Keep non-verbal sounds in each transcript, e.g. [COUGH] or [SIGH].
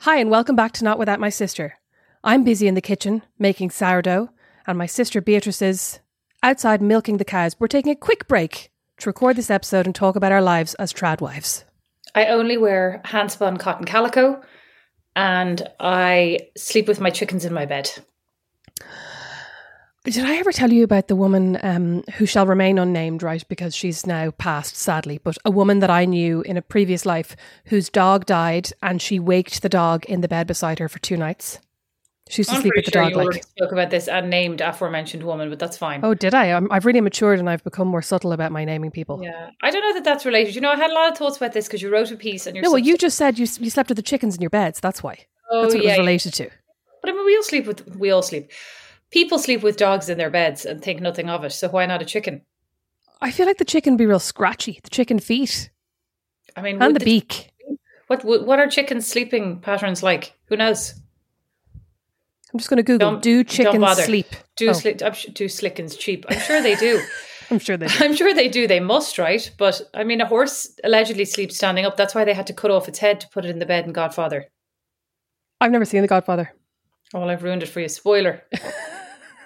Hi, and welcome back to Not Without My Sister. I'm busy in the kitchen making sourdough, and my sister Beatrice is outside milking the cows. We're taking a quick break to record this episode and talk about our lives as trad wives. I only wear handspun cotton calico and I sleep with my chickens in my bed. Did I ever tell you about the woman um, who shall remain unnamed, right? Because she's now passed, sadly, but a woman that I knew in a previous life whose dog died and she waked the dog in the bed beside her for two nights. She used to I'm sleep with the sure dog. you Like, spoke about this unnamed aforementioned woman, but that's fine. oh, did I? I'm, I've really matured and I've become more subtle about my naming people. Yeah, I don't know that that's related. You know, I had a lot of thoughts about this because you wrote a piece and you're. No, well, you just said you you slept with the chickens in your beds. That's why. Oh, That's what it yeah, was yeah. related to. But I mean, we all sleep with we all sleep. People sleep with dogs in their beds and think nothing of it. So why not a chicken? I feel like the chicken would be real scratchy. The chicken feet I mean, and would the beak. What what are chickens' sleeping patterns like? Who knows? I'm just going to Google. Don't- do chickens sleep? Do Oh, sli- I'm su- do slickens cheap? I'm sure they do. [LAUGHS] I'm sure they do. [LAUGHS] I'm sure they do. They must, right? But I mean, a horse allegedly sleeps standing up. That's why they had to cut off its head to put it in the bed in Godfather. I've never seen The Godfather. Oh, well, I've ruined it for you. Spoiler. [LAUGHS]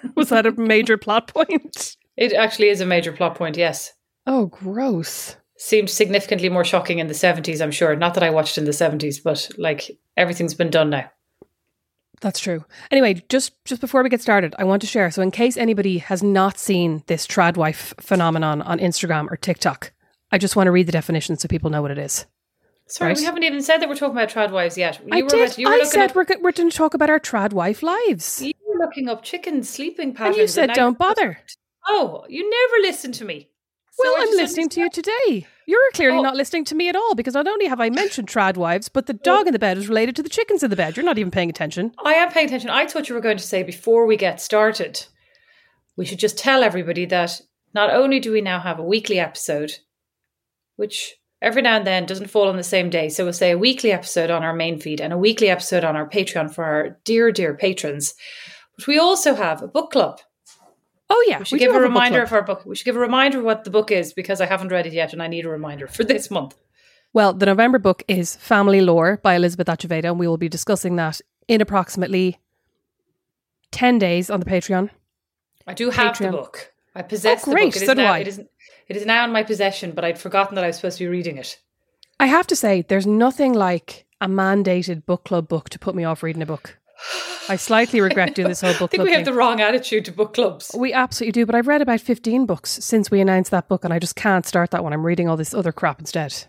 [LAUGHS] Was that a major plot point? It actually is a major plot point. Yes, Oh, gross. seemed significantly more shocking in the 70s. I'm sure. Not that I watched in the 70s, but like everything's been done now. That's true. Anyway, just just before we get started, I want to share. So, in case anybody has not seen this tradwife phenomenon on Instagram or TikTok, I just want to read the definition so people know what it is. Sorry, Right. we haven't even said that we're talking about tradwives yet. You I were did. about- you were I said up, we're, we're going to talk about our tradwife lives, you were looking up chicken sleeping patterns. and you said now don't you're- bother. Oh, you never listen to me. So Well, I I'm listening to you today. You're clearly Oh. not listening to me at all because not only have I mentioned tradwives, but the dog oh. in the bed is related to the chickens in the bed. You're not even paying attention. I am paying attention. I thought you were going to say before we get started, we should just tell everybody that not only do we now have a weekly episode, which every now and then doesn't fall on the same day. So we'll say a weekly episode on our main feed and a weekly episode on our Patreon for our dear, dear patrons. But we also have a book club. Oh yeah, We should we give a reminder club. of our book. We should give a reminder of what the book is because I haven't read it yet and I need a reminder for this month. Well, the November book is Family Lore by Elizabeth Acevedo, and we will be discussing that in approximately 10 days on the Patreon. I do have Patreon. the book. I possess Oh, great. the book. It is So do now, I. It is, it is now in my possession, but I'd forgotten that I was supposed to be reading it. I have to say, there's nothing like a mandated book club book to put me off reading a book. I slightly regret doing this whole [LAUGHS] book. I think we have thing. the wrong attitude to book clubs. we absolutely do, but I've read about 15 books since we announced that book, and I just can't start that one. I'm reading all this other crap instead.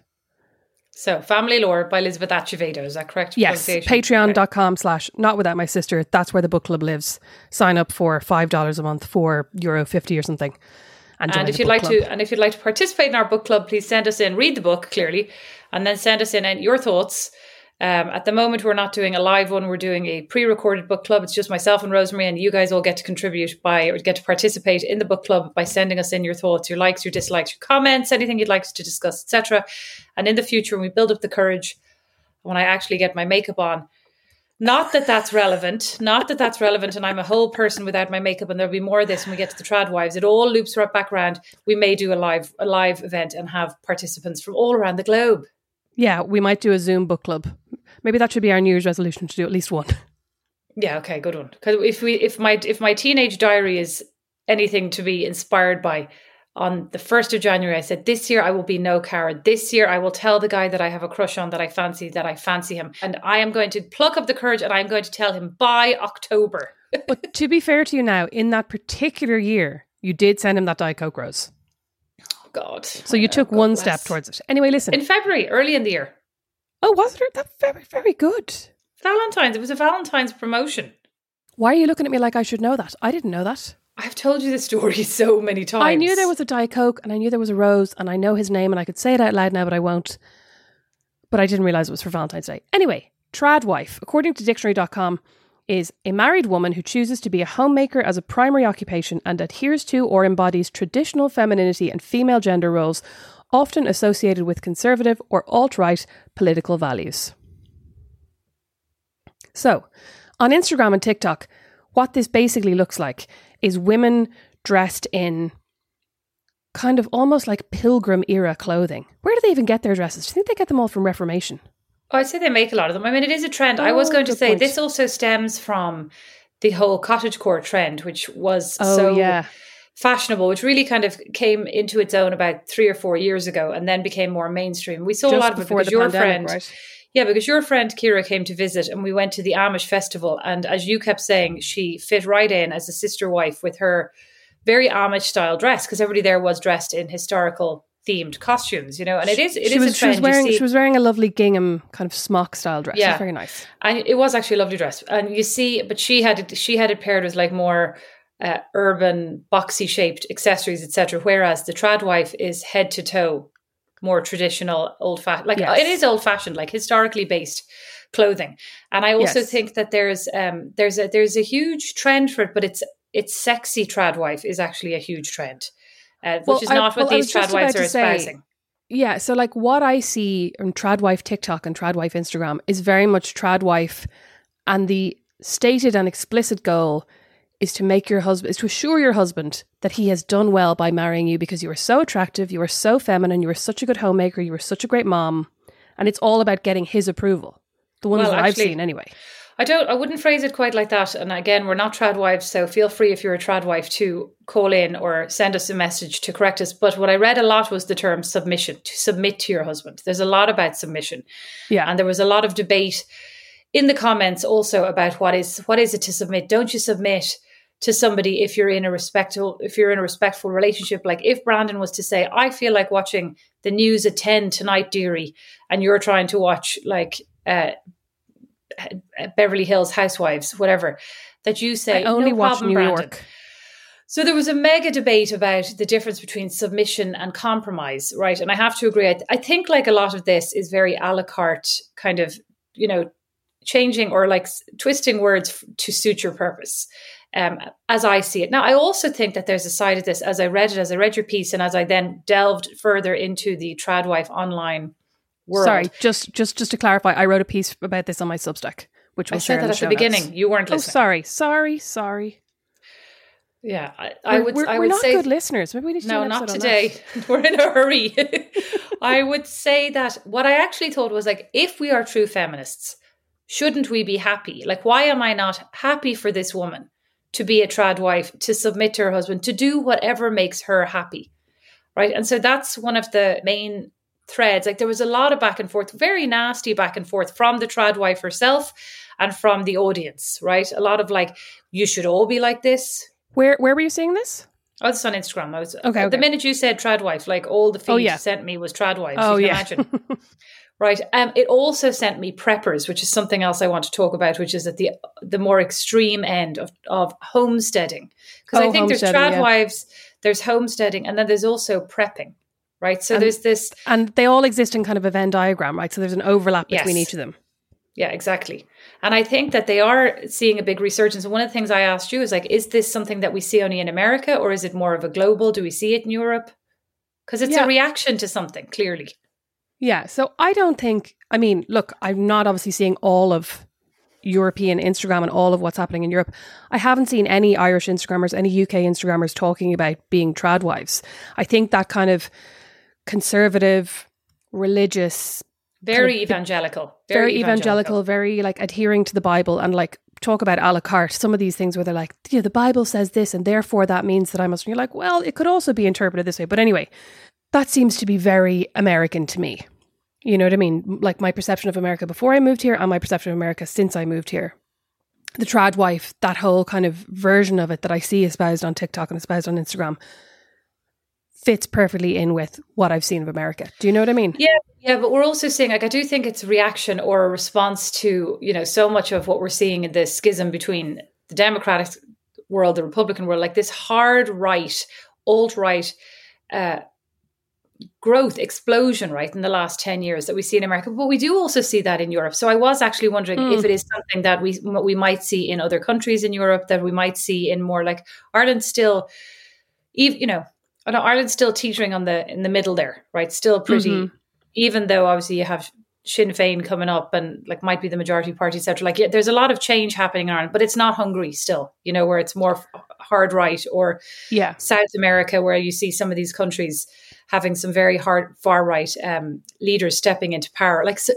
So, Family Lore by Elizabeth Acevedo. Is that correct? Yes, patreon.com slash not without my sister. That's where the book club lives. Sign up for $5 a month, for euro 50 or something. And, And if you'd like club. to, and if you'd like to participate in our book club, please send us in, read the book clearly, and then send us in uh, your thoughts. Um, at the moment, we're not doing a live one; we're doing a pre-recorded book club. It's just myself and Rosemary, and you guys all get to contribute by or get to participate in the book club by sending us in your thoughts, your likes, your dislikes, your comments, anything you'd like to discuss, etc. And in the future, when we build up the courage, when I actually get my makeup on, not that that's relevant, not that that's relevant, and I'm a whole person without my makeup, and there'll be more of this when we get to the trad wives. It all loops right back around. We may do a live a live event and have participants from all around the globe. yeah, we might do a Zoom book club. Maybe that should be our New Year's resolution to do at least one. Yeah, okay, good one. Because if we if my if my teenage diary is anything to be inspired by, on the first of January, I said this year I will be no coward. This year I will tell the guy that I have a crush on that I fancy that I fancy him, and I am going to pluck up the courage and I am going to tell him by October. [LAUGHS] But to be fair to you now, in that particular year, you did send him that Diet Coke Rose. Oh God! So you oh, took one step towards it. Anyway, listen. in February, early in the year. oh, was it? That very, very good. Valentine's. It was a Valentine's promotion. Why are you looking at me like I should know that? I didn't know that. I've told you this story [LAUGHS] so many times. I knew there was a Diet Coke and I knew there was a rose and I know his name and I could say it out loud now, but I won't. But I didn't realize it was for Valentine's Day. Anyway, trad wife, according to dictionary.com, is a married woman who chooses to be a homemaker as a primary occupation and adheres to or embodies traditional femininity and female gender roles, often associated with conservative or alt right political values. So, on Instagram and TikTok, what this basically looks like is women dressed in kind of almost like pilgrim era clothing. Where do they even get their dresses? Do you think they get them all from Reformation? Oh, I'd say they make a lot of them. I mean, it is a trend. I was Oh, going to say point. this also stems from the whole cottagecore trend, which was Oh, so yeah. fashionable, which really kind of came into its own about three or four years ago, and then became more mainstream. We saw a lot of it before because the your pandemic, friend, right? Yeah, because your friend Kira came to visit, and we went to the Amish festival, and as you kept saying, she fit right in as a sister wife with her very Amish style dress because everybody there was dressed in historical themed costumes, you know, and it is it is she was, a she was wearing she was wearing a lovely gingham kind of smock style dress. It was Yeah. very nice. and it was actually a lovely dress. And you see, but she had it, she had it paired with like more uh, urban, boxy shaped accessories, etc. Whereas the trad wife is head to toe, more traditional, old fashioned. Like Yes. it is old fashioned, like historically based clothing. And I also Yes. think that there's um there's a there's a huge trend for it, but it's it's sexy trad wife is actually a huge trend, uh, which Well, is I- not what well, I these trad wives are to say- espousing. Yeah, so like what I see on Tradwife TikTok and Tradwife Instagram is very much Tradwife, and the stated and explicit goal is to make your husband is to assure your husband that he has done well by marrying you because you are so attractive, you are so feminine, you are such a good homemaker, you are such a great mom, and it's all about getting his approval. The ones Well, that actually- I've seen anyway. I don't. I wouldn't phrase it quite like that. And again, we're not trad wives, so feel free if you're a trad wife to call in or send us a message to correct us. But what I read a lot was the term submission to submit to your husband. There's a lot about submission, Yeah. and there was a lot of debate in the comments also about what is what is it to submit. Don't you submit to somebody if you're in a respectful if you're in a respectful relationship? Like if Brandon was to say, "I feel like watching the news at ten tonight, dearie," and you're trying to watch like. Uh, Beverly Hills Housewives, whatever, that you say I only no watch problem, New Brandon." York. So there was a mega debate about the difference between submission and compromise, right? And I have to agree. I, I think like a lot of this is very a la carte kind of, you know, changing or like twisting words to suit your purpose. Um, as I see it. Now, I also think that there's a side of this as I read it, as I read your piece, and as I then delved further into the Tradwife online world. Sorry, just just just to clarify, I wrote a piece about this on my Substack, which I we'll share said that at the notes. beginning. You weren't listening. Oh, sorry, sorry, sorry. Yeah, I, I would. We're, I we're not say good listeners. Maybe we need to do No, not today. [LAUGHS] We're in a hurry. [LAUGHS] I would say that what I actually thought was like, if we are true feminists, shouldn't we be happy? Like, why am I not happy for this woman to be a trad wife, to submit to her husband, to do whatever makes her happy? Right. And so that's one of the main threads. Like, there was a lot of back and forth, very nasty back and forth from the trad wife herself and from the audience, right? A lot of like, you should all be like this. Where where were you seeing this? Oh, it's on Instagram. I was Okay, The minute you said trad wife, like all the feed Oh, yeah. you sent me was tradwives. Oh, you can yeah. imagine. [LAUGHS] right. Um, it also sent me preppers, which is something else I want to talk about, which is at the the more extreme end of, of homesteading. Because Oh, I think there's homesteading, yeah. tradwives there's homesteading, and then there's also prepping, right? So And- there's this And they all exist in kind of a Venn diagram, right? So there's an overlap between Yes. each of them. Yeah, exactly. And I think that they are seeing a big resurgence. And one of the things I asked you is like, is this something that we see only in America or is it more of a global? Do we see it in Europe? Because it's Yeah. a reaction to something, clearly. Yeah. So I don't think, I mean, look, I'm not obviously seeing all of European Instagram and all of what's happening in Europe. I haven't seen any Irish Instagrammers, any UK Instagrammers talking about being trad wives. I think that kind of conservative, religious, Very Kind of evangelical. very, evangelical, very like adhering to the Bible and like talk about a la carte. Some of these things where they're like, yeah, the Bible says this, and therefore that means that I must. And you're like, well, it could also be interpreted this way. But anyway, that seems to be very American to me. You know what I mean? Like my perception of America before I moved here and my perception of America since I moved here. The trad wife, that whole kind of version of it that I see espoused on TikTok and espoused on Instagram fits perfectly in with what I've seen of America. Do you know what I mean? Yeah, yeah, but we're also seeing like I do think it's a reaction or a response to you know so much of what we're seeing in the schism between the Democratic world, the Republican world, like this hard right, alt right. Uh, growth explosion right in the last 10 years that we see in america but we do also see that in europe so i was actually wondering Mm. if it is something that we we might see in other countries in europe that we might see in more like ireland still even you know I know Ireland's still teetering on the in the middle there, right? Still pretty, Mhm. even though obviously you have Sinn Féin coming up and like might be the majority party, etc. Like yeah, there's a lot of change happening in Ireland, but it's not Hungary still, you know, where it's more hard right or Yeah. South America, where you see some of these countries having some very hard far right um, leaders stepping into power, like su-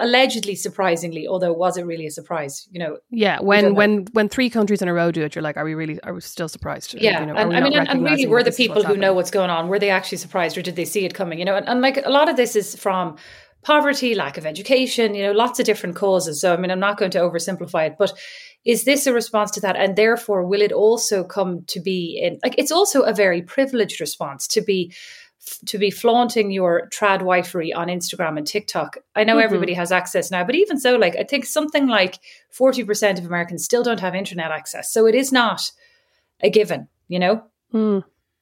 allegedly surprisingly, although was it really a surprise? You know, Yeah, when when when three countries in a row do it, you're like, are we really? Are we still surprised? Yeah, you know, and I mean, and, and really, were the people who know what's going on were they actually surprised, or did they see it coming? You know, and, and like a lot of this is from poverty, lack of education, you know, lots of different causes. So, I mean, I'm not going to oversimplify it, but is this a response to that? And therefore, will it also come to be in like it's also a very privileged response to be to be flaunting your trad wifery on Instagram and TikTok. I know Mhm. everybody has access now, but even so, like I think something like 40% of Americans still don't have internet access. So it is not a given, you know? Hmm.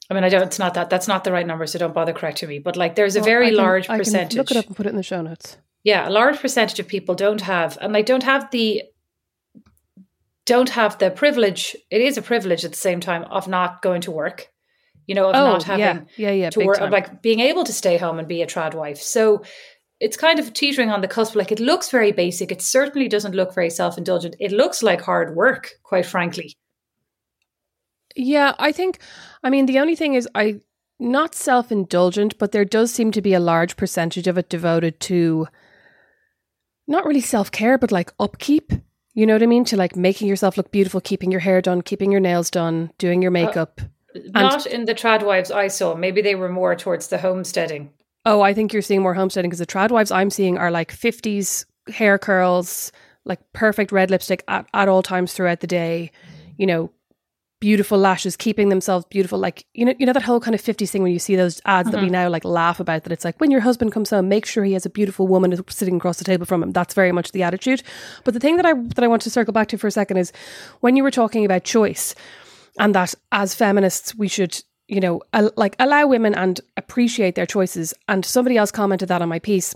I mean, I don't. It's not that. That's not the right number, so don't bother correcting me. But like, there's a very can- large I can percentage. look it up and put it in the show notes. Yeah, a large percentage of people don't have, and they don't have the don't have the privilege. It is a privilege at the same time of not going to work. You know, of oh, not having Oh, yeah, yeah, yeah, to work, of like being able to stay home and be a trad wife. So it's kind of teetering on the cusp. Like it looks very basic. It certainly doesn't look very self indulgent. It looks like hard work, quite frankly. Yeah, I think. I mean, the only thing is, I not self indulgent, but there does seem to be a large percentage of it devoted to not really self care, but like upkeep. You know what I mean? To like making yourself look beautiful, keeping your hair done, keeping your nails done, doing your uh, makeup. Not in the trad wives I saw. Maybe they were more towards the homesteading. Oh, I think you're seeing more homesteading because the trad wives I'm seeing are like 50s hair curls, like perfect red lipstick at, at all times throughout the day, you know, beautiful lashes, keeping themselves beautiful. Like, you know, you know that whole kind of 50s thing when you see those ads that we mm-hmm. now like laugh about that it's like when your husband comes home, make sure he has a beautiful woman sitting across the table from him. That's very much the attitude. But the thing that I that I want to circle back to for a second is when you were talking about choice and that as feminists we should you know al- like allow women and appreciate their choices and somebody else commented that on my piece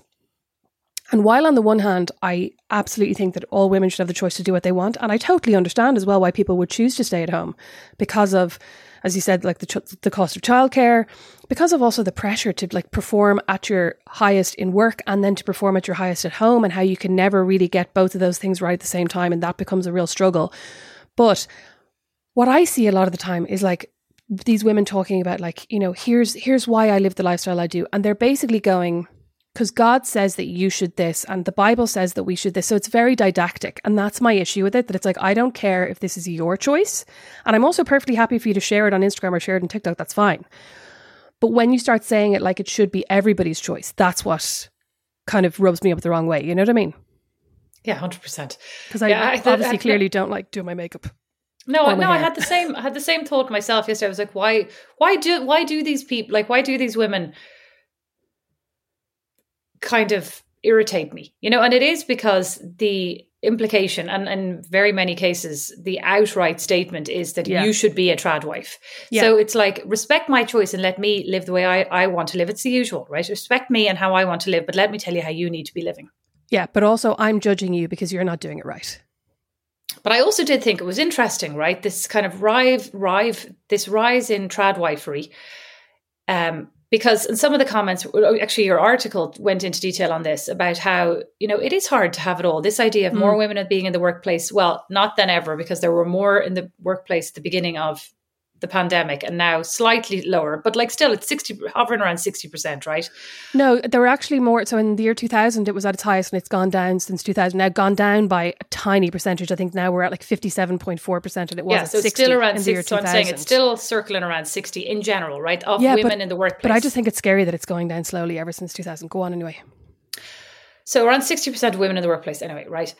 and while on the one hand i absolutely think that all women should have the choice to do what they want and i totally understand as well why people would choose to stay at home because of as you said like the ch- the cost of childcare because of also the pressure to like perform at your highest in work and then to perform at your highest at home and how you can never really get both of those things right at the same time and that becomes a real struggle but what I see a lot of the time is like these women talking about like, you know, here's here's why I live the lifestyle I do. And they're basically going, because God says that you should this and the Bible says that we should this. So it's very didactic. And that's my issue with it. That it's like, I don't care if this is your choice. And I'm also perfectly happy for you to share it on Instagram or share it on TikTok. That's fine. But when you start saying it like it should be everybody's choice, that's what kind of rubs me up the wrong way. You know what I mean? Yeah, hundred percent. Because I Yeah, I- obviously I- clearly don't like doing my makeup. No, no, I had the same. I had the same thought myself yesterday. I was like, why, why do, why do these people like, why do these women kind of irritate me? You know, and it is because the implication, and in very many cases, the outright statement is that Yeah. you should be a trad wife. Yeah. So it's like respect my choice and let me live the way I, I want to live. It's the usual, right? Respect me and how I want to live, but let me tell you how you need to be living. Yeah, but also I'm judging you because you're not doing it right. But I also did think it was interesting, right? This kind of rive, rive, this rise in tradwifery. Um, because in some of the comments, actually, your article went into detail on this about how you know it is hard to have it all. This idea of hmm. more women being in the workplace, well, not than ever, because there were more in the workplace at the beginning of the pandemic, and now slightly lower, but like still, it's sixty, hovering around sixty percent, right? No, there were actually more. So in the year 2000, it was at its highest and it's gone down since 2000. Now, gone down by a tiny percentage. I think now we're at like 57.4%, and it was yeah, at so it's 60 still around in the year sixty. So I'm saying it's still circling around sixty in general, right? Of Yeah, women but- in the workplace. But I just think it's scary that it's going down slowly ever since 2000. Go on anyway. So around 60% of women in the workplace anyway, right?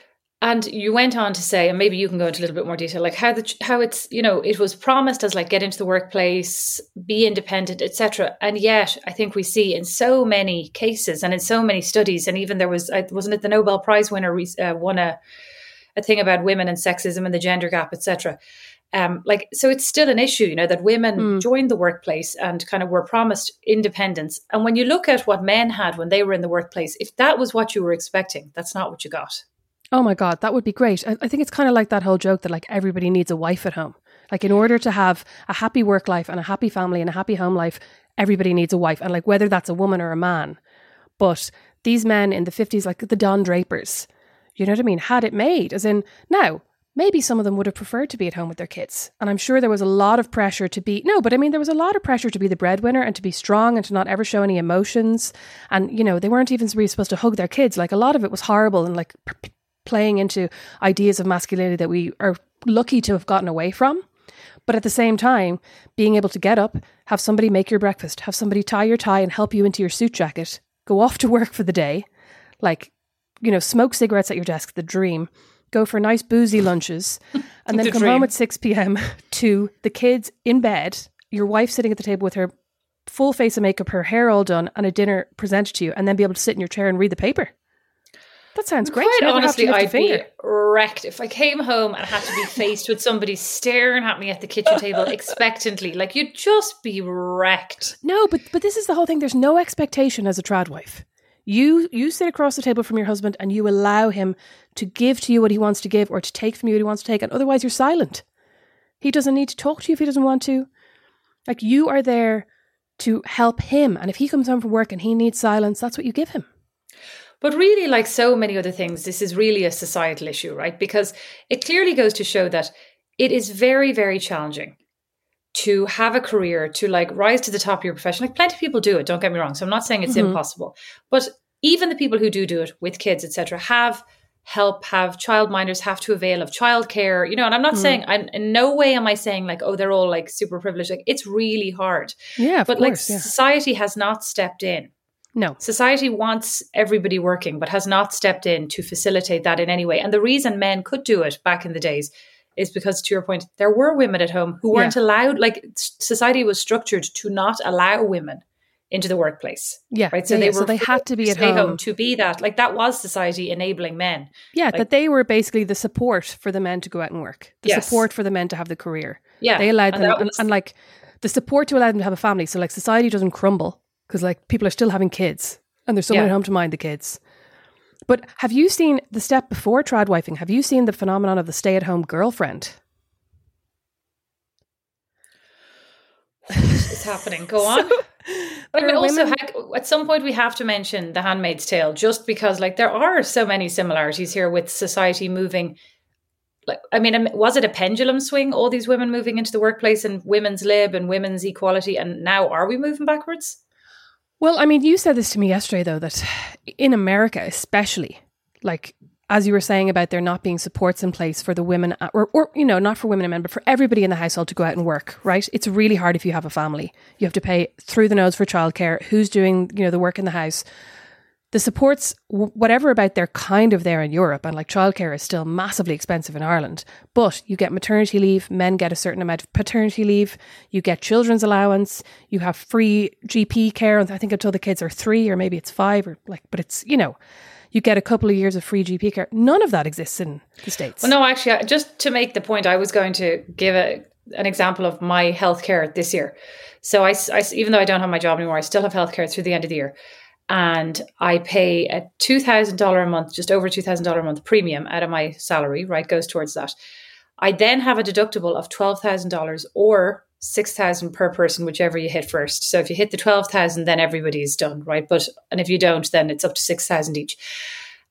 And you went on to say, and maybe you can go into a little bit more detail, like how the how it's you know it was promised as like get into the workplace, be independent, etc. And yet, I think we see in so many cases and in so many studies, and even there was wasn't it the Nobel Prize winner uh, won a a thing about women and sexism and the gender gap, etc. Um, like so, it's still an issue, you know, that women joined the workplace and kind of were promised independence. And when you look at what men had when they were in the workplace, if that was what you were expecting, that's not what you got. Oh my God, that would be great. I, I think it's kind of like that whole joke that like everybody needs a wife at home. Like in order to have a happy work life and a happy family and a happy home life, everybody needs a wife. And like whether that's a woman or a man. But these men in the 50s, like the Don Drapers, you know what I mean, had it made. As in, now, maybe some of them would have preferred to be at home with their kids. And I'm sure there was a lot of pressure to be, no, but I mean, there was a lot of pressure to be the breadwinner and to be strong and to not ever show any emotions. And, you know, they weren't even really supposed to hug their kids. Like a lot of it was horrible and like playing into ideas of masculinity that we are lucky to have gotten away from. But at the same time, being able to get up, have somebody make your breakfast, have somebody tie your tie and help you into your suit jacket, go off to work for the day, like, you know, smoke cigarettes at your desk, the dream, go for nice boozy lunches, [LAUGHS] and then The come dream. home at 6 p.m. [LAUGHS] to the kids in bed, your wife sitting at the table with her full face of makeup, her hair all done, and a dinner presented to you, and then be able to sit in your chair and read the paper. That sounds great. Quite Never have to honestly, I'd be wrecked if I came home and had to be faced with somebody staring at me at the kitchen table [LAUGHS] expectantly. Like you'd just be wrecked. No, but but this is the whole thing. There's no expectation as a trad wife. You you sit across the table from your husband and you allow him to give to you what he wants to give or to take from you what he wants to take, and otherwise you're silent. He doesn't need to talk to you if he doesn't want to. Like you are there to help him, and if he comes home from work and he needs silence, that's what you give him. But really, like so many other things, this is really a societal issue, right? Because it clearly goes to show that it is very, very challenging to have a career, to like rise to the top of your profession. Like plenty of people do it, don't get me wrong. So I'm not saying it's Mhm. impossible. But even the people who do do it with kids, etc., have help, have childminders, have to avail of childcare, you know, and I'm not Mm. saying, I'm, in no way am I saying like, oh, they're all like super privileged. Like it's really hard. Yeah, but like yeah. society has not stepped in. No. Society wants everybody working, but has not stepped in to facilitate that in any way. And the reason men could do it back in the days is because, to your point, there were women at home who weren't allowed, like, society was structured to not allow women into the workplace. Yeah, Right. So yeah, they yeah. were so they had to be at stay home. to be that. Like, that was society enabling men. Yeah, like- that they were basically the support for the men to go out and work, the Yes. support for the men to have the career. Yeah. they allowed and them, that and, and like the support to allow them to have a family. So like society doesn't crumble because like people are still having kids and there's someone Yeah. at home to mind the kids. But have you seen the step before tradwifing? Have you seen the phenomenon of the stay-at-home girlfriend? it's happening. Go on. [LAUGHS] But I mean, also, women- at some point, we have to mention The Handmaid's Tale, just because, like, there are so many similarities here with society moving. Like, I mean, um, was it a pendulum swing? All these women moving into the workplace and women's lib and women's equality, and now are we moving backwards? Well, I mean, you said this to me yesterday, though, that in America, especially, like as you were saying about there not being supports in place for the women, uh, or, or you know, not for women and men, but for everybody in the household to go out and work, right? It's really hard if you have a family. You have to pay through the nose for childcare. Who's doing, you know, the work in the house? The supports, whatever about they're kind of there in Europe, and like childcare is still massively expensive in Ireland. But you get maternity leave, men get a certain amount of paternity leave, you get children's allowance, you have free GP care. I think until the kids are three, or maybe it's five, or like, but it's, you know, you get a couple of years of free GP care. None of that exists in the States. Well, no, actually, just to make the point, I was going to give a, an example of my healthcare this year. So I, I, even though I don't have my job anymore, I still have healthcare through the end of the year. And I pay a $2,000 a month, just over $2,000 a month premium out of my salary, right? Goes towards that. I then have a deductible of $12,000 or 6,000 per person, whichever you hit first. So if you hit the 12,000, then everybody's done, right? But, and if you don't, then it's up to 6,000 each.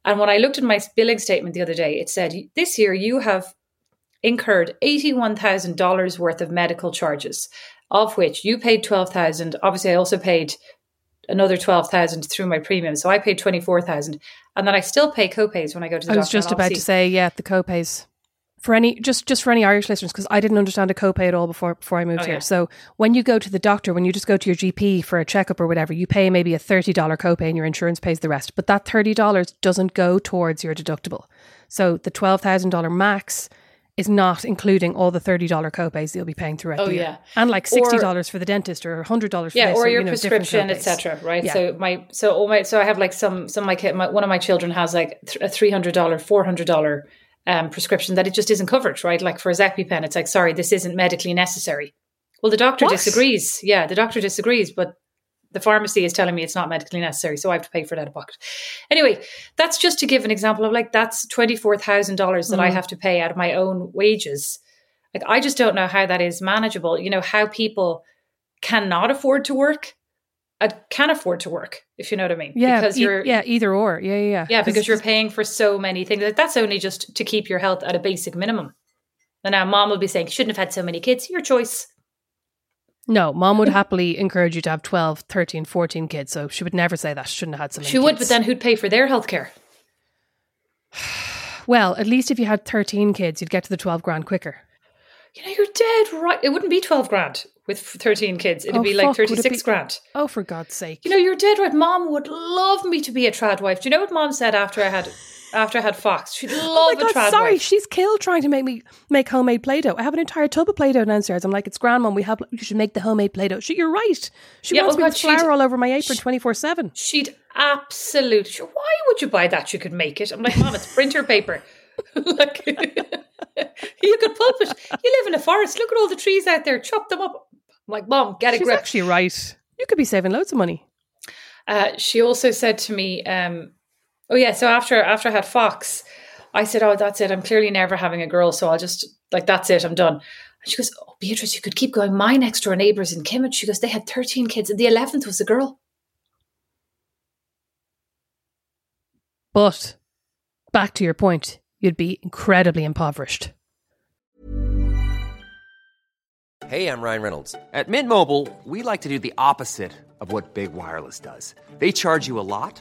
And when I looked at my billing statement the other day, it said this year you have incurred $81,000 worth of medical charges, of which you paid 12,000. Obviously, I also paid another 12,000 through my premium. So I paid 24,000 and then I still pay copays when I go to the doctor. I doctor. was just about to say, yeah, the copays for any just just for any Irish listeners because I didn't understand a copay at all before before I moved Oh, here. yeah. So when you go to the doctor, when you just go to your GP for a checkup or whatever, you pay maybe a thirty dollar copay and your insurance pays the rest. But that thirty dollars doesn't go towards your deductible. So the twelve thousand dollar max is not including all the thirty dollar copays you'll be paying throughout Oh, the year, yeah. and like sixty dollars for the dentist or hundred dollars for yeah, this, or your you know, prescription, etc. Right. Yeah. So my so all my so I have like some some of my kid my, one of my children has like a three hundred dollar four hundred dollar um, prescription that it just isn't covered. Right. Like for his EpiPen, it's like sorry, this isn't medically necessary. Well, the doctor What? disagrees. Yeah, the doctor disagrees, but the pharmacy is telling me it's not medically necessary, so I have to pay for it out of pocket. Anyway, that's just to give an example of like that's twenty four thousand dollars that I Mm. have to pay out of my own wages. Like I just don't know how that is manageable. You know how people cannot afford to work, uh, can afford to work, if you know what I mean. Yeah, because e- you're yeah, either or. Yeah, yeah, yeah. yeah, 'Cause because you're paying for so many things. Like, That's only just to keep your health at a basic minimum. And now mom will be saying, shouldn't have had so many kids. Your choice. No, mom would happily encourage you to have 12, 13, 14 kids. So she would never say that. She shouldn't have had so many She would, kids. but then who'd pay for their healthcare? [SIGHS] Well, at least if you had 13 kids, you'd get to the 12 grand quicker. You know, you're dead right. It wouldn't be 12 grand with 13 kids. It'd Oh, be like fuck, would 36 be- grand. Oh, for God's sake. You know, you're dead right. Mom would love me to be a trad wife. Do you know what mom said after I had after I had Fox? She'd love [GASPS] Oh my a God, trad sorry. wife. She's killed trying to make me make homemade Play-Doh. I have an entire tub of Play-Doh downstairs. I'm like, it's grandma. We have, you should make the homemade Play-Doh. She, you're right. She Yeah, wants oh me God, with flour all over my apron 24-7. She'd absolute. she- Why would you buy that? You could make it. I'm like, mom, it's printer paper. [LAUGHS] like, [LAUGHS] you could pulp it. You live in a forest. Look at all the trees out there. Chop them up. I'm like, mom, get a She's grip. actually right. You could be saving loads of money. Uh, she also said to me, um, "Oh yeah." So after after I had Fox, I said, "Oh, that's it. I'm clearly never having a girl, so I'll just like that's it. I'm done." And she goes, "Oh, Beatrice, you could keep going. My next door neighbors in Kimmage, she goes, they had 13 kids, and the 11th was a girl." But back to your point, you'd be incredibly impoverished. Hey, I'm Ryan Reynolds. At Mint Mobile, we like to do the opposite of what Big Wireless does. They charge you a lot,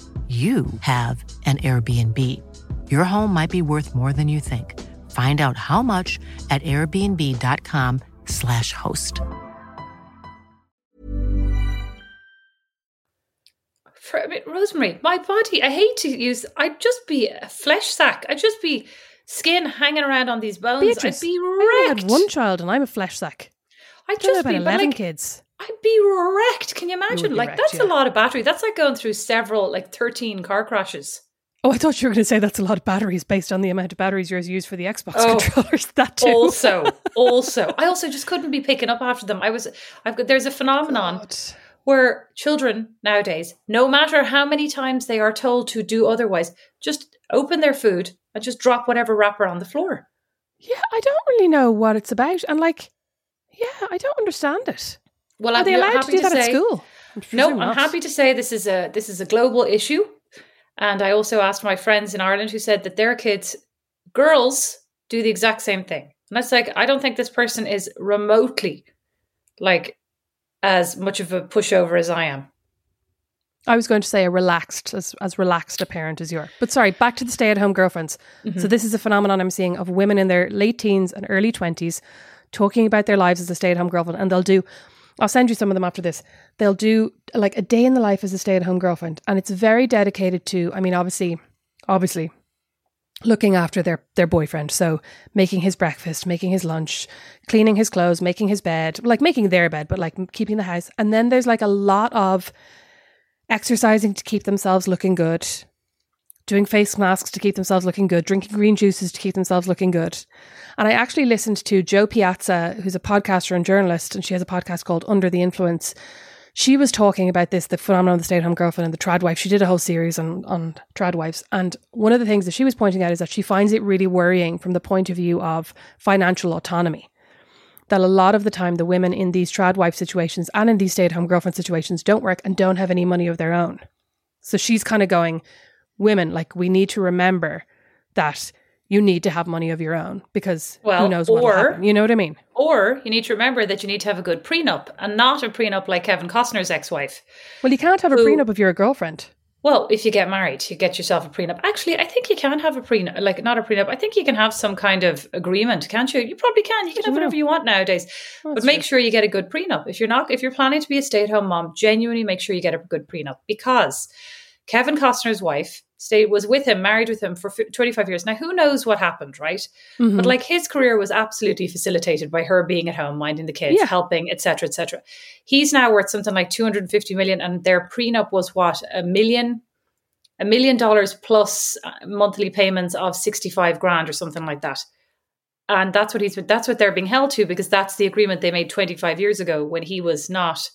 you have an Airbnb. Your home might be worth more than you think. Find out how much at airbnb.com/slash host. For, I mean, Rosemary, my body, I hate to use, I'd just be a flesh sack. I'd just be skin hanging around on these bones. Beatrice, I'd be I only had one child and I'm a flesh sack. I'd I just about be but 11 like, kids. I'd be wrecked. Can you imagine? be like, wrecked, that's yeah. a lot of battery. That's like going through several, like 13 car crashes. Oh, I thought you were going to say that's a lot of batteries based on the amount of batteries yours use for the Xbox Oh. controllers. [LAUGHS] That too. also [LAUGHS] also i also just couldn't be picking up after them i was i've got there's a phenomenon God. where children nowadays no matter how many times they are told to do otherwise just open their food and just drop whatever wrapper on the floor Yeah, I don't really know what it's about. And like, yeah, I don't understand it. Well Are I'm they allowed to happy do that at say- school? no i'm not. happy to say this is a this is a global issue and i also asked my friends in ireland who said that their kids girls do the exact same thing and that's like i don't think this person is remotely like as much of a pushover as i am I was going to say a relaxed, as, as relaxed a parent as you are. But sorry, back to the stay at home girlfriends. Mm-hmm. So, this is a phenomenon I'm seeing of women in their late teens and early 20s talking about their lives as a stay at home girlfriend. And they'll do, I'll send you some of them after this. They'll do like a day in the life as a stay at home girlfriend. And it's very dedicated to, I mean, obviously, obviously, looking after their their boyfriend so making his breakfast making his lunch cleaning his clothes making his bed like making their bed but like keeping the house and then there's like a lot of exercising to keep themselves looking good, doing face masks to keep themselves looking good, drinking green juices to keep themselves looking good. And I actually listened to Jo Piazza, who's a podcaster and journalist, and she has a podcast called Under the Influence. She was talking about this, the phenomenon of the stay at home girlfriend and the trad wife. She did a whole series on, on trad wives. And one of the things that she was pointing out is that she finds it really worrying from the point of view of financial autonomy that a lot of the time the women in these trad wife situations and in these stay at home girlfriend situations don't work and don't have any money of their own. So she's kind of going, women, like we need to remember that you need to have money of your own because Well, who knows what will or- happen. You know what I mean? Or you need to remember that you need to have a good prenup and not a prenup like Kevin Costner's ex wife. Well, you can't have a prenup if you're a girlfriend. Well, if you get married, you get yourself a prenup. Actually, I think you can have a prenup, like not a prenup. I think you can have some kind of agreement, can't you? You probably can. You can have whatever you want nowadays, but make sure you get a good prenup. If you're not, if you're planning to be a stay-at-home mom, genuinely make sure you get a good prenup because Kevin Costner's wife stayed was with him, married with him for fi- 25 years. Now, who knows what happened, right? Mm-hmm. But like his career was absolutely facilitated by her being at home, minding the kids, Yeah. helping, etc., etc. He's now worth something like 250 million, and their prenup was what a million, a million dollars plus uh, monthly payments of 65 grand or something like that. And that's what he's that's what they're being held to because that's the agreement they made 25 years ago when he was not.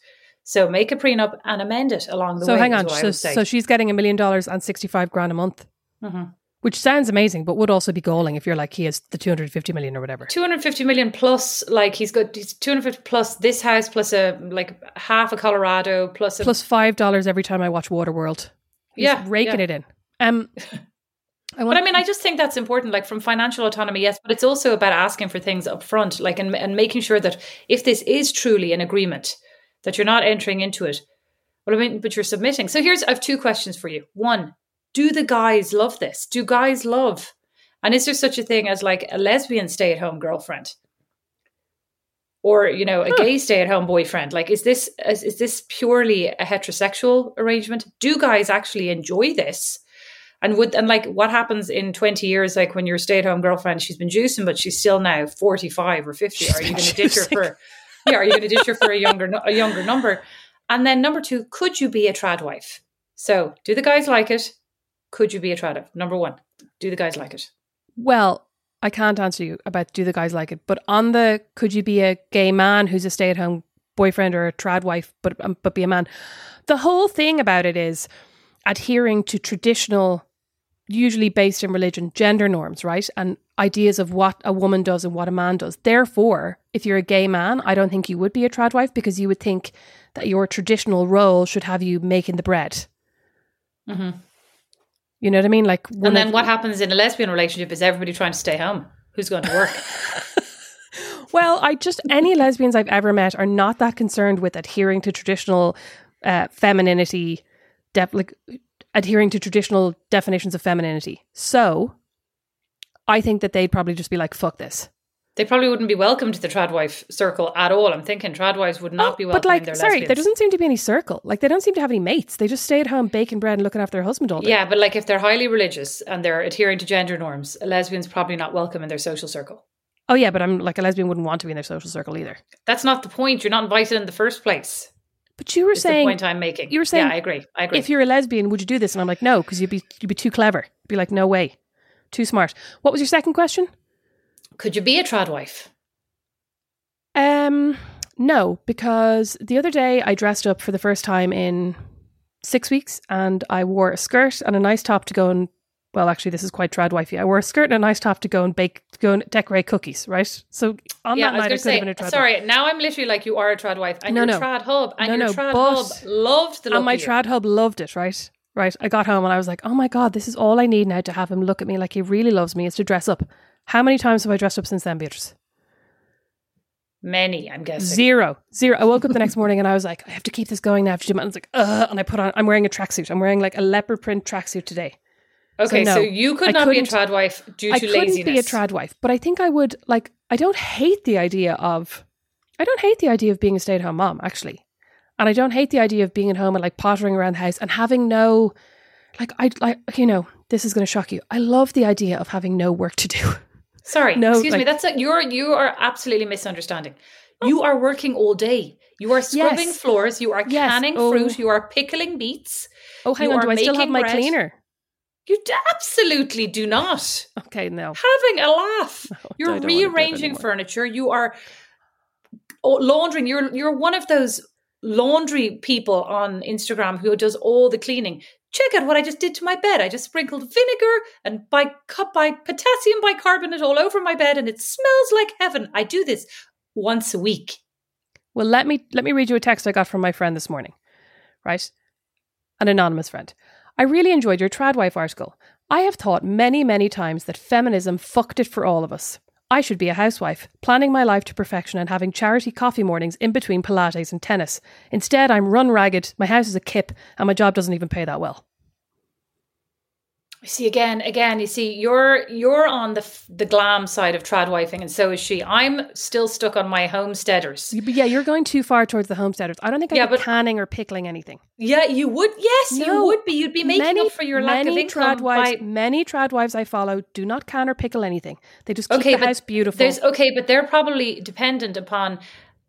So make a prenup and amend it along the So way. So hang on. So, so she's getting a million dollars and 65 grand a month, Mhm. which sounds amazing, but would also be galling if you're like, he has the 250 million or whatever. 250 million plus like he's got he's 250 plus this house plus a like half a colorado plus a Plus $5 every time I watch Waterworld. He's Yeah, raking yeah. it in. Um, [LAUGHS] I but I mean, I just think that's important, like from financial autonomy, yes, but it's also about asking for things up front, like and, and making sure that if this is truly an agreement, that you're not entering into it. Well, I mean, but you're submitting. So here's I have two questions for you. One, do the guys love this? Do guys love? And is there such a thing as like a lesbian stay-at-home girlfriend? Or, you know, a gay stay-at-home boyfriend? Like, is this is, is this purely a heterosexual arrangement? Do guys actually enjoy this? And would and like what happens in twenty years, like when your stay at home girlfriend, she's been juicing, but she's still now forty five or fifty. Are you going to ditch her for? [LAUGHS] Yeah, are you going to ditch her for a younger a younger number? And then number two, could you be a trad wife? So, do the guys like it? Could you be a trad wife? Number one, do the guys like it? Well, I can't answer you about do the guys like it, but on the could you be a gay man who's a stay at home boyfriend or a trad wife, but um, but be a man? The whole thing about it is adhering to traditional usually based in religion, gender norms, right? And ideas of what a woman does and what a man does. Therefore, if you're a gay man, I don't think you would be a trad wife because you would think that your traditional role should have you making the bread. hmm You know what I mean? Like, And then of- what happens in a lesbian relationship is everybody trying to stay home. Who's going to work? [LAUGHS] [LAUGHS] Well, I just any lesbians I've ever met are not that concerned with adhering to traditional uh, femininity, def- like adhering to traditional definitions of femininity. So, I think that they'd probably just be like, "Fuck this." they probably wouldn't be welcome to the tradwife circle at all. I'm thinking tradwives would not Oh, be welcome. but like, sorry, there doesn't seem to be any circle. Like, they don't seem to have any mates. They just stay at home baking bread and looking after their husband all day. Yeah, but like if they're highly religious and they're adhering to gender norms, a lesbian's probably not welcome in their social circle. Oh yeah, but I'm like a lesbian wouldn't want to be in their social circle either. That's not the point. You're not invited in the first place. But you were saying the point I'm making. you were saying yeah, I agree. I agree. if you're a lesbian, would you do this? And I'm like, no, because you'd be you'd be too clever. You'd be like, no way, too smart. What was your second question? Could you be a tradwife? Um, no, because the other day I dressed up for the first time in six weeks, and I wore a skirt and a nice top to go and. Well, actually, this is quite trad wifey. I wore a skirt and a nice top to go and bake, to go and decorate cookies. Right. So on yeah, that I night, I going could to have been a say. trad. Sorry, now I'm literally like you are a tradwife, and No, your no. trad hub, and No, your no, trad hub loved the look and my trad hub loved it, right? Right. I got home and I was like, oh my God, this is all I need now to have him look at me like he really loves me is to dress up. How many times have I dressed up since then, Beatrice? Many, I'm guessing. Zero. Zero. I woke up the next morning and I was like, I have to keep this going now. I have to do my- I was like, Ugh, and I put on, I'm wearing a tracksuit. I'm wearing like a leopard print tracksuit today. Okay, So so, you could not be a couldn't- tradwife due I couldn't laziness. be a trad wife, but I think I would, like, I don't hate the idea of, I don't hate the idea of being a stay at home mom, actually. And I don't hate the idea of being at home and like pottering around the house and having no, like, I, like, you know, this is going to shock you. I love the idea of having no work to do. [LAUGHS] Sorry, No, excuse me. That's a, you're you are absolutely misunderstanding. You oh. are working all day. You are scrubbing Yes. floors. You are Yes. canning Oh. fruit. You are pickling beets. Oh, hang You on. are Do I still have my bread. cleaner? You d- absolutely do not. Okay, no. Having a laugh. [LAUGHS] I You're don't wanna do it rearranging furniture. You are oh, laundering. You're you're one of those laundry people on Instagram who does all the cleaning. Check out what I just did to my bed. I just sprinkled vinegar and by cup by potassium bicarbonate all over my bed, and it smells like heaven. I do this once a week. Well, let me let me read you a text I got from my friend this morning. Right? An anonymous friend. I really enjoyed your Tradwife article. I have thought many, many times that feminism fucked it for all of us. I should be a housewife, planning my life to perfection and having charity coffee mornings in between Pilates and tennis. Instead, I'm run ragged, my house is a kip, and my job doesn't even pay that well. See again, again. You see, you're you're on the f- the glam side of tradwifing, and so is she. I'm still stuck on my homesteaders. But yeah, you're going too far towards the homesteaders. I don't think I'd Yeah, but- canning or pickling anything. Yeah, you would. Yes, you would be. You'd be making many, up for your lack of income tradwives, by Many tradwives I follow do not can or pickle anything. They just keep okay, the house beautiful. There's okay, but they're probably dependent upon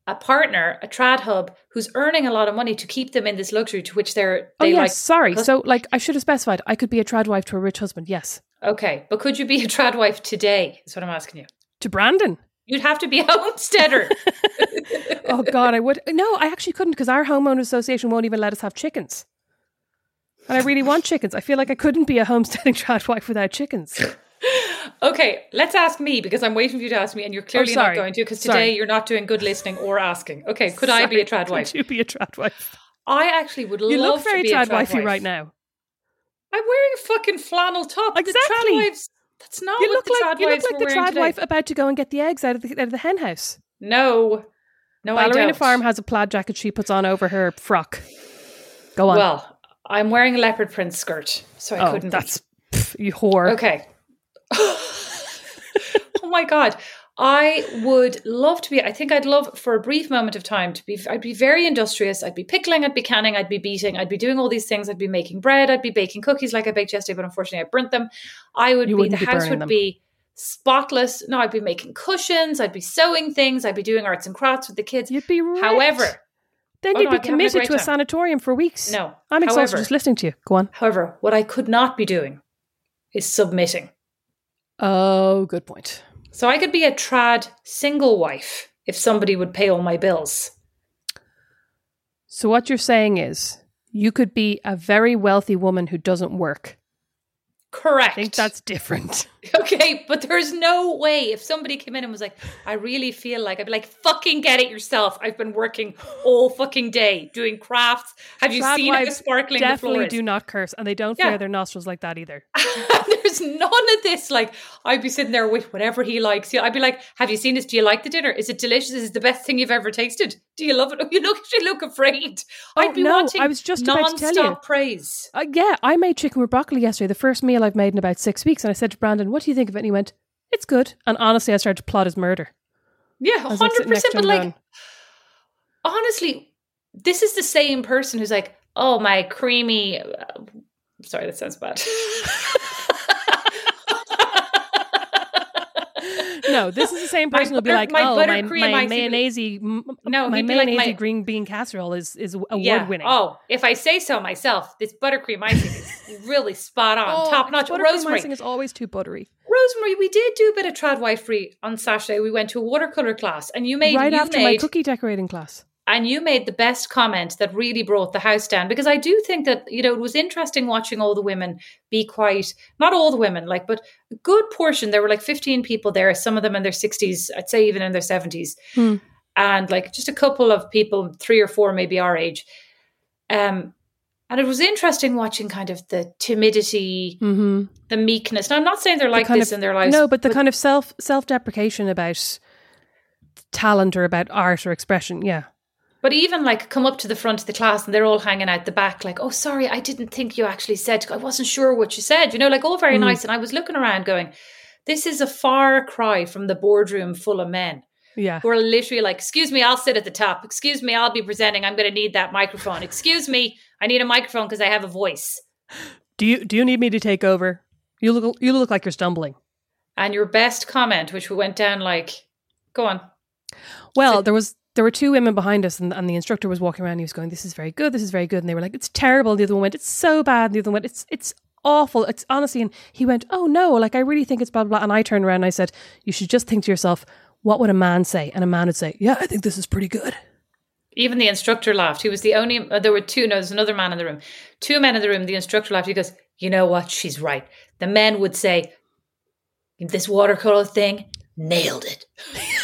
a partner, a trad hub, who's earning a lot of money to keep them in this luxury to which they're oh they yes, like. sorry. So like I should have specified. I could be a tradwife to a rich husband. Yes, okay, but could you be a trad wife today? Is what I'm asking you. to Brandon. You'd have to be a homesteader. [LAUGHS] Oh God, I would. No, I actually couldn't because our homeowner association won't even let us have chickens. And I really want chickens. I feel like I couldn't be a homesteading [LAUGHS] tradwife without chickens. [LAUGHS] okay, let's ask me because I'm waiting for you to ask me, and you're oh, clearly not Oh, sorry. going to because Sorry. today you're not doing good listening or asking. Okay, could I be a trad wife? Could you be a tradwife? I actually would You love look very to be a tradwifey tradwife. right now. I'm wearing a fucking flannel top. Exactly. The tradwives. That's not You look like you look like the wearing today. tradwife about to go and get the eggs out of the, out of the hen house. No, no, I don't. Farm has a plaid jacket she puts on over her frock. Go on. Well, I'm wearing a leopard print skirt, so I oh, couldn't. that's pff, you whore. Okay. Oh my god. I would love to be I think I'd love for a brief moment of time to be I'd be very industrious. I'd be pickling, I'd be canning, I'd be beating, I'd be doing all these things. I'd be making bread, I'd be baking cookies like I baked yesterday, but unfortunately I burnt them. I would You be the be house would them. be spotless. No, I'd be making cushions, I'd be sewing things, I'd be doing arts and crafts with the kids. You'd be wrecked. However, then Oh, you'd no, be I'd be having a committed to a time. sanatorium for weeks. No. I'm exhausted However- just listening to you. Go on. however, what I could not be doing is submitting. Oh, good point. So I could be a trad single wife if somebody would pay all my bills. So what you're saying is you could be a very wealthy woman who doesn't work. Correct. I think that's different. [LAUGHS] [LAUGHS] Okay, but there's no way if somebody came in and was like, I really feel like I'd be like, fucking get it yourself. I've been working all fucking day doing crafts. Have you Trad seen how wives sparkling the Definitely is? do not curse, and they don't Yeah. flare their nostrils like that either. [LAUGHS] There's none of this. Like, I'd be sitting there with whatever he likes. Yeah, I'd be like, Have you seen this? Do you like the dinner? Is it delicious? Is it the best thing you've ever tasted? Do you love it? [LAUGHS] You look, you look afraid. Oh, I'd be no, wanting I was just about to tell you. non-stop praise. Uh, yeah, I made chicken with broccoli yesterday, the first meal I've made in about six weeks, and I said to Brandon, "What do you think of it?" And he went, "It's good." And honestly, I started to plot his murder. Yeah, I was, like, hundred sitting next percent. to But like, going, honestly, this is the same person who's like, "Oh, my creamy." Uh, sorry, that sounds bad. [LAUGHS] No, this is the same [LAUGHS] person who'll be butter- like, my "Oh, my, buttercream my mayonnaise, m- No, my like, mayonnaise my- green bean casserole is is award Yeah. winning." Oh, if I say so myself, this buttercream icing is [LAUGHS] really spot on, Oh, top notch. buttercream Rosemary, icing is always too buttery. Rosemary, we did do a bit of trad wife free on Saturday. We went to a watercolor class, and you made right you after my cookie decorating class. And you made the best comment that really brought the house down because I do think that you know it was interesting watching all the women be quite not all the women like but a good portion there were like 15 people there some of them in their 60s I'd say even in their 70s Hmm. and like just a couple of people three or four maybe our age um and it was interesting watching kind of the timidity Mm-hmm. the meekness now I'm not saying they're like kind this of, in their lives No, but the kind of self self deprecation about talent or about art or expression. Yeah. But even like come up to the front of the class and they're all hanging out the back, like, oh, sorry, I didn't think you actually said, I wasn't sure what you said, you know, like all very Mm. nice. And I was looking around going, this is a far cry from the boardroom full of men Yeah. who are literally like, excuse me, I'll sit at the top. Excuse me, I'll be presenting. I'm going to need that microphone. Excuse me, I need a microphone because I have a voice. Do you do you need me to take over? You look you look like you're stumbling. And your best comment, which we went down like, go on. Well, there was there were two women behind us, and, and the instructor was walking around. And he was going, "This is very good. This is very good." And they were like, "It's terrible." The other one went, "It's so bad." And the other one went, "It's it's awful. It's honestly." And he went, "Oh no! Like I really think it's blah blah." blah. And I turned around and I said, "You should just think to yourself, what would a man say?" And a man would say, "Yeah, I think this is pretty good." Even the instructor laughed. He was the only, uh, there were two, no, there's another man in the room. Two men in the room. The instructor laughed. He goes, You know what? She's right. The men would say, This watercolor thing nailed it. [LAUGHS]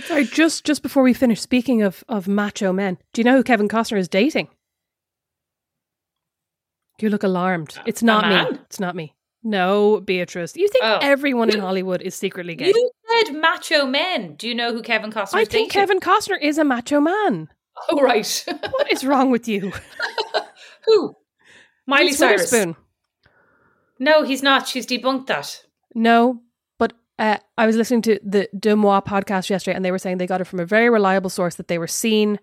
[LAUGHS] Sorry, just just before we finish, speaking of of macho men, do you know who Kevin Costner is dating? You look alarmed. It's not me. It's not me. No, Beatrice. You think Oh. everyone in Hollywood is secretly gay? You said macho men. Do you know who Kevin Costner is? I think dating? Kevin Costner is a macho man. Oh, right. [LAUGHS] What is wrong with you? [LAUGHS] who? Miley Reese Cyrus. Witherspoon. No, he's not. She's debunked that. No, uh, I was listening to the De Moi podcast yesterday, and they were saying they got it from a very reliable source that they were seen.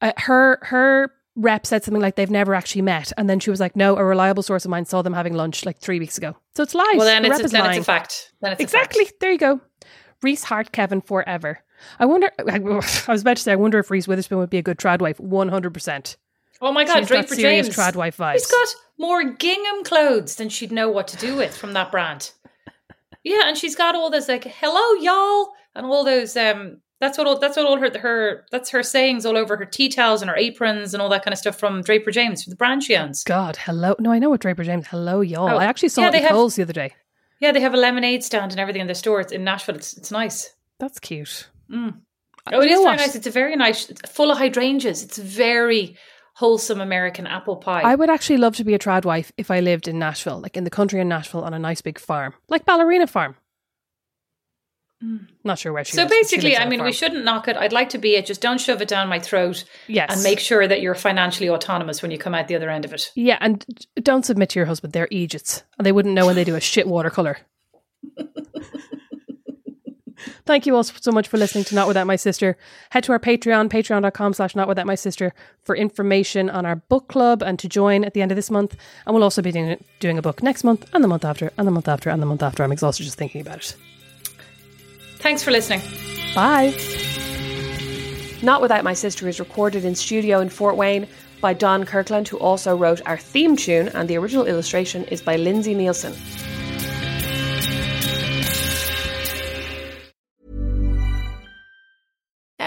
Uh, her her rep said something like they've never actually met, and then she was like, "No, a reliable source of mine saw them having lunch like three weeks ago." So it's lies. Well, then, The it's, a, then it's a fact. Then it's Exactly. A fact. There you go. Reese Hart, Kevin forever. I wonder. [LAUGHS] I was about to say, I wonder if Reese Witherspoon would be a good trad wife. One hundred percent. Oh my God, She's Draper James. trad wife vibes. She's got more gingham clothes than she'd know what to do with from that brand. Yeah, and she's got all those like "hello, y'all" and all those. Um, that's what all. That's what all her her. That's her sayings all over her tea towels and her aprons and all that kind of stuff from Draper James for the brand she owns. God, hello. No, I know what Draper James. Hello, y'all. Oh, I actually saw yeah, it they in have- Kohl's the other day. Yeah, they have a lemonade stand and everything in their store. It's in Nashville. It's it's nice. That's cute. Mm. Uh, Oh, it is very nice. It's a very nice, it's full of hydrangeas. It's very wholesome American apple pie. I would actually love to be a trad wife if I lived in Nashville, like in the country in Nashville on a nice big farm, like Ballerina Farm. Not sure where she Mm. so lives, she basically, on I mean, we shouldn't knock it. I'd like to be it. Just don't shove it down my throat. Yes. And make sure that you're financially autonomous when you come out the other end of it. Yeah, and don't submit to your husband. They're Egypts, and they wouldn't know when they do a shit watercolor. [LAUGHS] Thank you all so much for listening to Not Without My Sister. Head to our Patreon, patreon.com slash Not Without My Sister for information on our book club and to join at the end of this month. And we'll also be doing, doing a book next month and the month after and the month after and the month after. I'm exhausted just thinking about it. Thanks for listening. Bye. Not Without My Sister is recorded in studio in Fort Wayne by Don Kirkland, who also wrote our theme tune, and the original illustration is by Lindsay Neilson.